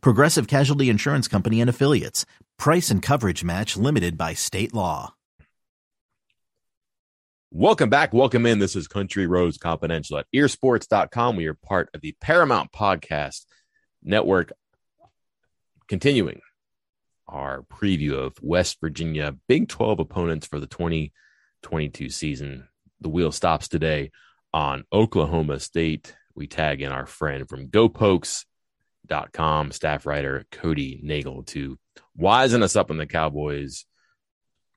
Progressive Casualty Insurance Company and Affiliates. Price and coverage match limited by state law. Welcome back. Welcome in. This is Country Roads Confidential at earsports.com. We are part of the Paramount Podcast Network. Continuing our preview of West Virginia Big 12 opponents for the 2022 season. The wheel stops today on Oklahoma State. We tag in our friend from GoPokes.com, staff writer Cody Nagel, to wisen us up on the Cowboys.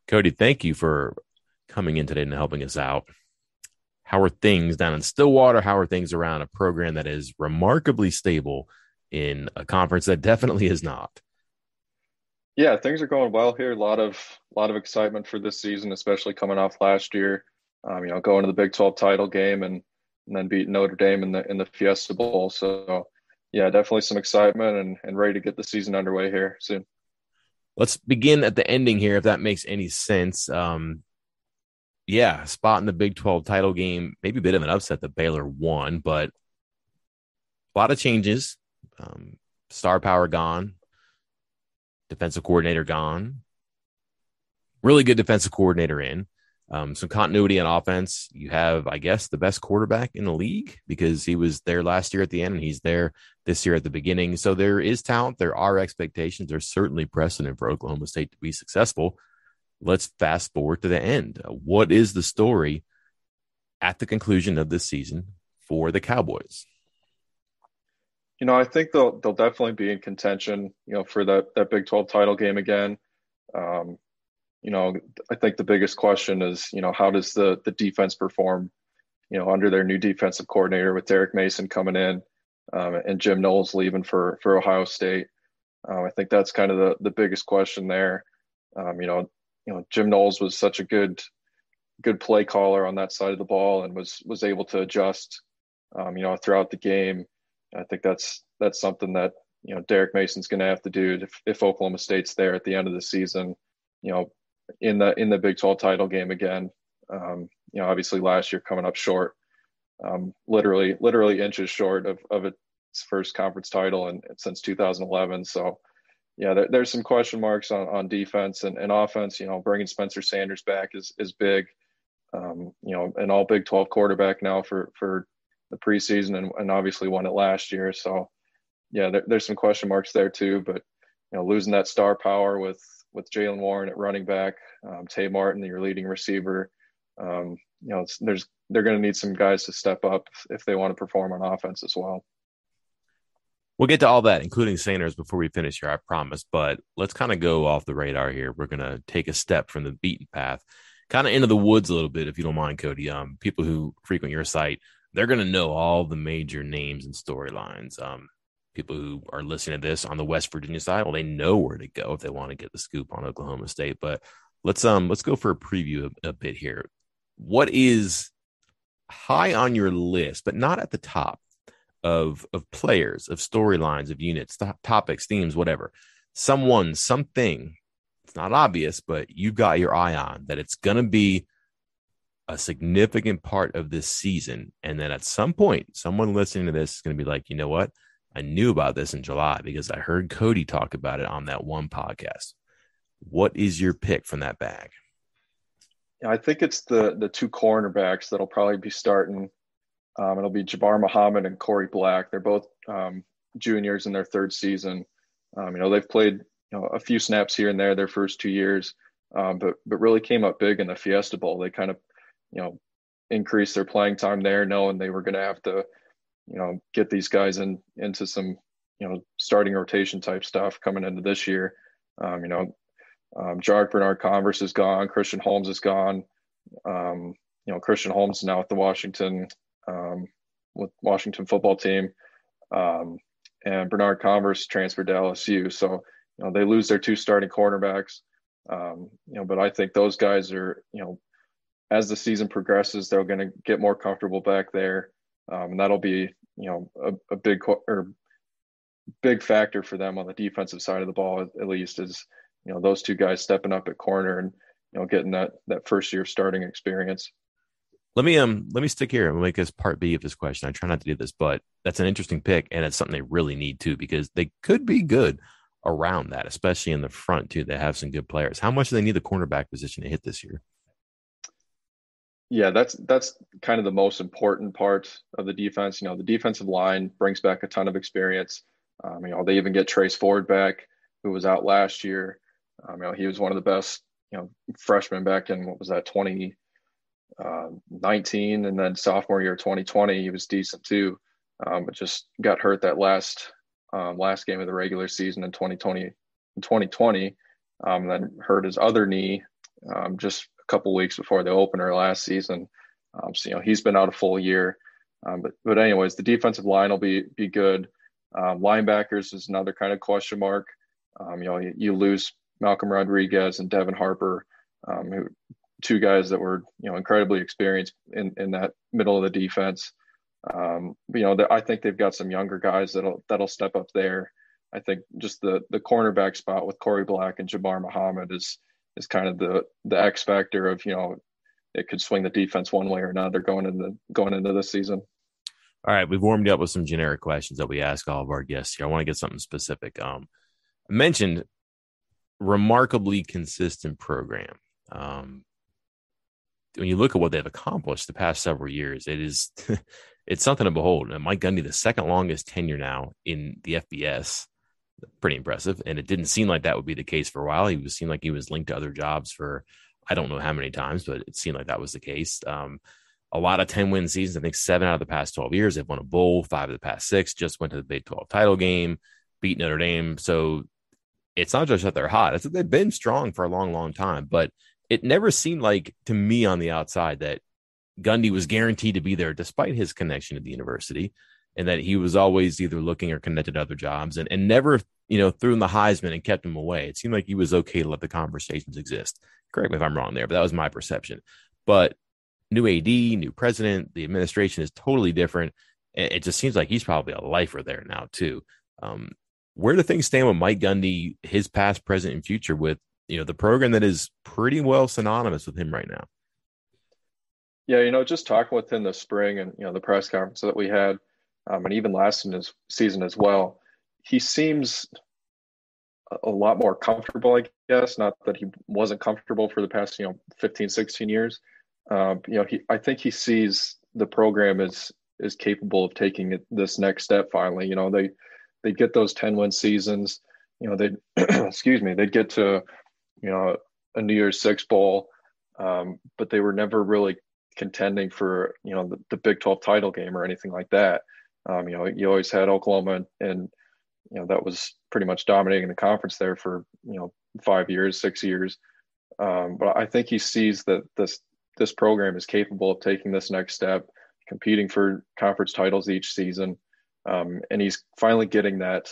Cody, thank you for coming in today and helping us out. How are things down in Stillwater? How are things around a program that is remarkably stable in a conference that definitely is not? Yeah, things are going well here. A lot of a lot of excitement for this season, especially coming off last year um, you know, going to the Big 12 title game and, and then beat Notre Dame in the in the Fiesta Bowl. So, yeah, definitely some excitement and, and ready to get the season underway here soon. Let's begin at the ending here, if that makes any sense. Um, yeah, spot in the Big 12 title game, maybe a bit of an upset that Baylor won, but a lot of changes. Um, star power gone, defensive coordinator gone, really good defensive coordinator in um, some continuity on offense. You have, I guess, the best quarterback in the league because he was there last year at the end and he's there this year at the beginning. So there is talent. There are expectations. There's certainly precedent for Oklahoma State to be successful. Let's fast forward to the end. What is the story at the conclusion of this season for the Cowboys? You know, I think they'll they'll definitely be in contention. You know, for that that Big Twelve title game again. Um, you know, I think the biggest question is, you know, how does the the defense perform, you know, under their new defensive coordinator with Derek Mason coming in um, and Jim Knowles leaving for for Ohio State. Um, I think that's kind of the the biggest question there. Um, you know, you know, Jim Knowles was such a good good play caller on that side of the ball and was was able to adjust, um, you know, throughout the game. I think that's that's something that you know Derek Mason's going to have to do if, if Oklahoma State's there at the end of the season. You know, in the in the Big 12 title game again. Um, you know, obviously last year coming up short, um, literally literally inches short of of its first conference title and since 2011. So yeah, there, there's some question marks on, on defense and, and offense. You know, bringing Spencer Sanders back is is big. Um, you know, an all Big 12 quarterback now for for the preseason and, and obviously won it last year. So yeah, there, there's some question marks there too. But you know, losing that star power with with Jaylen Warren at running back, um, Tay Martin, your leading receiver. Um, you know, there's they're going to need some guys to step up if they want to perform on offense as well. We'll get to all that, including Sanders, before we finish here, I promise. But let's kind of go off the radar here. We're going to take a step from the beaten path, kind of into the woods a little bit, if you don't mind, Cody. Um, people who frequent your site, they're going to know all the major names and storylines. Um, people who are listening to this on the West Virginia side, well, they know where to go if they want to get the scoop on Oklahoma State. But let's um let's go for a preview a, a bit here. What is high on your list, but not at the top of of players, of storylines, of units, topics, themes, whatever. Someone, something. It's not obvious, but you've got your eye on that. It's gonna be a significant part of this season, and then at some point, someone listening to this is going to be like, you know what? I knew about this in July because I heard Cody talk about it on that one podcast. What is your pick from that bag? I think it's the the two cornerbacks that'll probably be starting. Um, it'll be Jabbar Muhammad and Korie Black. They're both um, juniors in their third season. Um, you know, they've played you know, a few snaps here and there their first two years, um, but but really came up big in the Fiesta Bowl. They kind of you know increased their playing time there, knowing they were going to have to you know, get these guys in into some, you know, starting rotation type stuff coming into this year. Um, you know, um, Jarrick Bernard-Converse is gone. Christian Holmes is gone. Um, you know, Christian Holmes now with the Washington um, with Washington football team, um, and Bernard-Converse transferred to LSU. So you know they lose their two starting cornerbacks. Um, you know, but I think those guys are you know as the season progresses, they're going to get more comfortable back there, um, and that'll be you know a, a big or big factor for them on the defensive side of the ball at, least is you know those two guys stepping up at corner and you know getting that that first year starting experience. Let me um let me stick here and make this part B of this question. I try not to do this, but that's an interesting pick, and it's something they really need too because they could be good around that, especially in the front too. They have some good players. How much do they need the cornerback position to hit this year? Yeah, that's that's kind of the most important part of the defense. You know, the defensive line brings back a ton of experience. Um, you know, they even get Trace Ford back, who was out last year. Um, you know, he was one of the best, you know, freshmen back in what was that 2019, uh, and then sophomore year 2020, he was decent too, um, but just got hurt that last um, last game of the regular season in 2020. In 2020, um, then hurt his other knee um, just couple weeks before the opener last season. Um, so you know he's been out a full year. Um, but but anyways, the defensive line will be be good. Um, linebackers is another kind of question mark. Um, you know, you, you, lose Malcolm Rodriguez and Devin Harper, um, who two guys that were you know incredibly experienced in in that middle of the defense. Um, you know, I think they've got some younger guys that'll that'll step up there. I think just the the cornerback spot with Korie Black and Jabbar Muhammad is is kind of the the X factor of you know it could swing the defense one way or another going into going into this season. All right, we've warmed up with some generic questions that we ask all of our guests here. I want to get something specific. Um, I mentioned remarkably consistent program. Um, when you look at what they've accomplished the past several years, it is it's something to behold. And Mike Gundy, the second longest tenure now in the FBS, pretty impressive. And it didn't seem like that would be the case for a while. He was seemed like he was linked to other jobs for I don't know how many times, but it seemed like that was the case. Um, a lot of 10 win seasons. I think seven out of the past 12 years. They've won a bowl, five of the past six, just went to the Big 12 title game, beat Notre Dame. So it's not just that they're hot, it's that they've been strong for a long, long time. But it never seemed like to me on the outside that Gundy was guaranteed to be there despite his connection to the university and that he was always either looking or connected to other jobs and, and never, you know, threw in the Heisman and kept him away. It seemed like he was okay to let the conversations exist. Correct me if I'm wrong there, but that was my perception. But new AD, new president, the administration is totally different. It just seems like he's probably a lifer there now too. Um, where do things stand with Mike Gundy, his past, present, and future with you know the program that is pretty well synonymous with him right now? Yeah, you know, just talking with him this spring and you know the press conference that we had, um, and even last in his season as well, he seems a lot more comfortable, I guess. Not that he wasn't comfortable for the past, you know, 15, 16 years, um, you know, he I think he sees the program is is capable of taking it, this next step. Finally, you know, they they get those ten win seasons. You know, they excuse me, they'd get to you know a New Year's Six bowl, um, but they were never really contending for you know the, the Big Twelve title game or anything like that. Um, you know, you always had Oklahoma and, and you know that was pretty much dominating the conference there for you know five years, six years. Um, but I think he sees that this this program is capable of taking this next step, competing for conference titles each season. Um, and he's finally getting that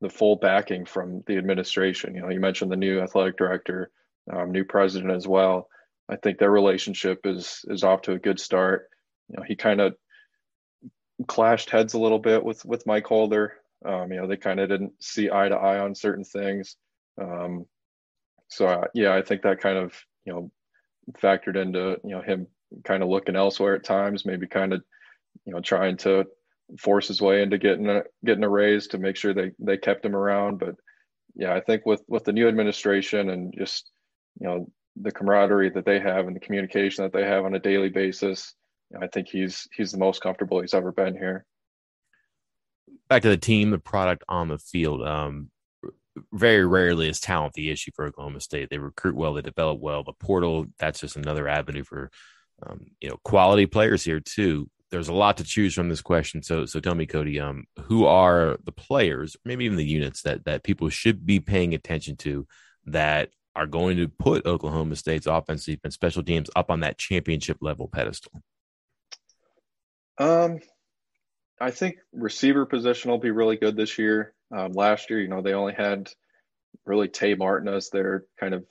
the full backing from the administration. You know, you mentioned the new athletic director, um, new president as well. I think their relationship is is off to a good start. You know, he kind of clashed heads a little bit with with Mike Holder. Um, you know, they kind of didn't see eye to eye on certain things. Um, so uh, yeah, I think that kind of you know factored into you know him kind of looking elsewhere at times, maybe kind of you know trying to force his way into getting a getting a raise to make sure they they kept him around. But yeah, I think with with the new administration and just you know the camaraderie that they have and the communication that they have on a daily basis, I think he's he's the most comfortable he's ever been here. Back to the team, the product on the field. Um, very rarely is talent the issue for Oklahoma State. They recruit well, they develop well. The portal, that's just another avenue for um, you know quality players here too. There's a lot to choose from this question. So so tell me, Cody, um, who are the players, maybe even the units that that people should be paying attention to that are going to put Oklahoma State's offensive and special teams up on that championship level pedestal? Um, I think receiver position will be really good this year. Um, last year, you know, they only had really Tay Martin as their kind of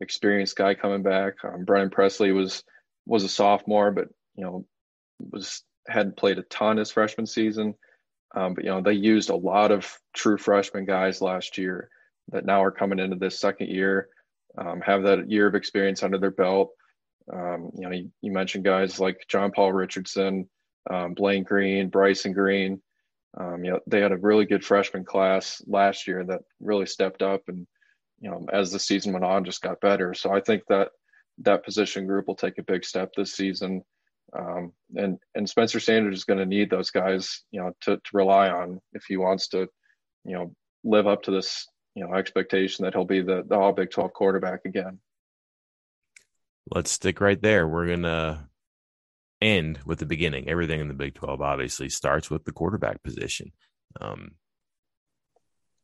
experienced guy coming back. Um, Brennan Presley was was a sophomore, but you know was hadn't played a ton his freshman season. Um, but you know they used a lot of true freshman guys last year that now are coming into this second year, um, have that year of experience under their belt. Um, you know, you, you, mentioned guys like John Paul Richardson, um, Blaine Green, Bryson Green. Um, you know, they had a really good freshman class last year that really stepped up, and you know, as the season went on, just got better. So I think that that position group will take a big step this season. Um, and and Spencer Sanders is going to need those guys, you know, to, to rely on if he wants to, you know, live up to this, you know, expectation that he'll be the the All Big Twelve quarterback again. Let's stick right there. We're gonna end with the beginning. Everything in the Big Twelve obviously starts with the quarterback position. Um,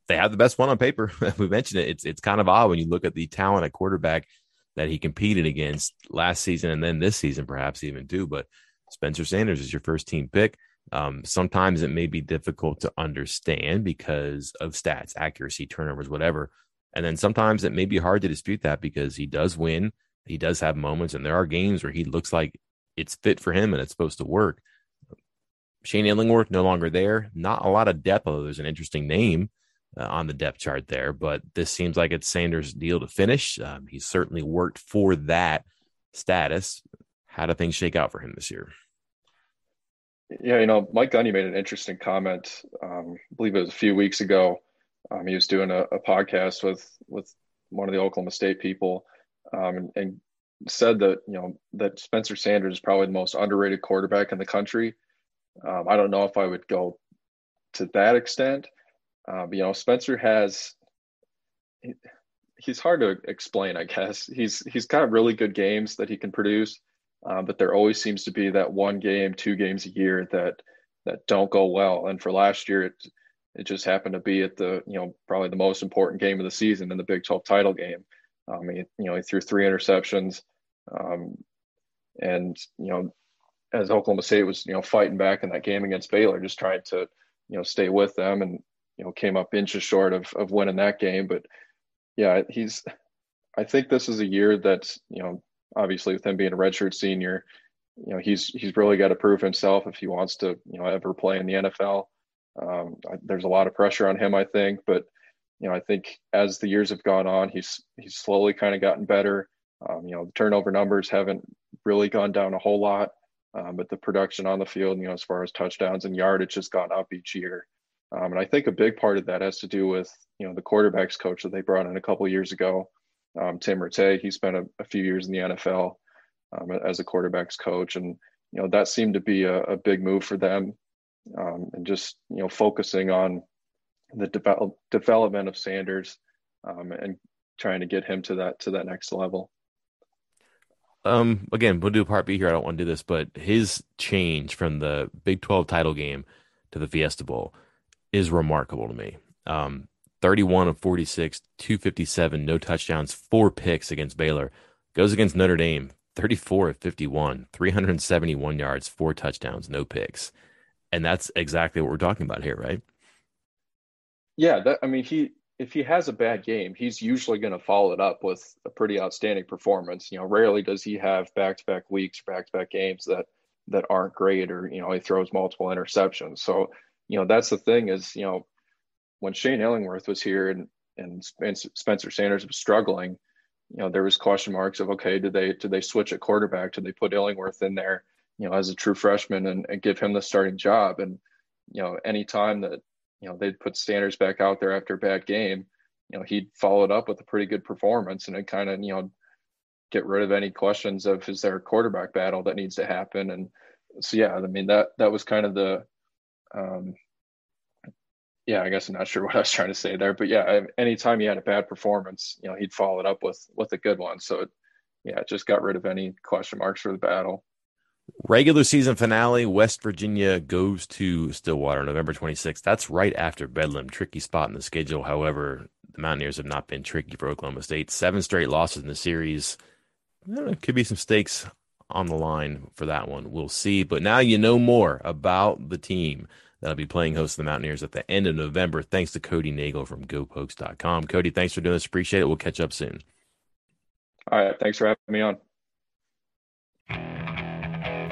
they have the best one on paper. we mentioned it. It's it's kind of odd when you look at the talent at quarterback that he competed against last season and then this season, perhaps even too. But Spencer Sanders is your first team pick. Um, sometimes it may be difficult to understand because of stats, accuracy, turnovers, whatever. And then sometimes it may be hard to dispute that because he does win. He does have moments, and there are games where he looks like it's fit for him and it's supposed to work. Shane Illingworth no longer there. Not a lot of depth, although there's an interesting name uh, on the depth chart there. But this seems like it's Sanders' deal to finish. Um, he's certainly worked for that status. How do things shake out for him this year? Yeah, you know, Mike Gundy made an interesting comment. Um, I believe it was a few weeks ago. Um, he was doing a, a, podcast with with one of the Oklahoma State people, um, and, and, said that you know that Spencer Sanders is probably the most underrated quarterback in the country. Um, I don't know if I would go to that extent, um, you know, Spencer has he's hard to explain, I guess. He's he's got really good games that he can produce, um, but there always seems to be that one game, two games a year that that don't go well. And for last year, it it just happened to be at the you know probably the most important game of the season in the Big 12 title game. Um, mean, you know, he threw three interceptions, um, and you know, as Oklahoma State was you know fighting back in that game against Baylor, just trying to you know stay with them and you know came up inches short of of winning that game. But yeah, he's. I think this is a year that you know obviously with him being a redshirt senior, you know he's he's really got to prove himself if he wants to you know ever play in the NFL. Um, there's a lot of pressure on him, I think, but you know I think as the years have gone on, he's he's slowly kind of gotten better. Um, you know the turnover numbers haven't really gone down a whole lot, um, but the production on the field, you know, as far as touchdowns and yardage has gone up each year. Um, and I think a big part of that has to do with you know the quarterbacks coach that they brought in a couple years ago, um, Tim Rattay. He spent a, a, few years in the NFL um, as a quarterbacks coach, and you know that seemed to be a, a big move for them, um, and just you know focusing on the develop, development of Sanders and trying to get him to that to that next level. Um, again, we'll do part B here. I don't want to do this, but his change from the Big Twelve title game to the Fiesta Bowl is remarkable to me. Um, 31 of 46, 257, no touchdowns, four picks against Baylor. Goes against Notre Dame, 34 of 51, 371 yards, four touchdowns, no picks. And that's exactly what we're talking about here, right? Yeah, that, I mean, he if he has a bad game, he's usually going to follow it up with a pretty outstanding performance. You know, rarely does he have back-to-back weeks back-to-back games that that aren't great, or you know, he throws multiple interceptions. So you know, that's the thing is, you know, when Shane Illingworth was here and and Spencer Sanders was struggling, you know, there was question marks of okay, did they did they switch at quarterback? Did they put Illingworth in there, you know, as a true freshman and, and give him the starting job? And you know, any time that you know they'd put Sanders back out there after a bad game, you know, he'd follow it up with a pretty good performance and it kind of you know get rid of any questions of is there a quarterback battle that needs to happen? And so yeah, I mean that that was kind of the um, yeah, I guess I'm not sure what I was trying to say there, but yeah, anytime he had a bad performance, you know, he'd follow it up with with a good one. So, it, yeah, it just got rid of any question marks for the battle. Regular season finale: West Virginia goes to Stillwater, November 26th. That's right after Bedlam. Tricky spot in the schedule. However, the Mountaineers have not been tricky for Oklahoma State. Seven straight losses in the series. Could be some stakes on the line for that one. We'll see. But now you know more about the team that'll be playing host to the Mountaineers at the end of November. Thanks to Cody Nagel from GoPokes.com. Cody, thanks for doing this. Appreciate it. We'll catch up soon. All right. Thanks for having me on.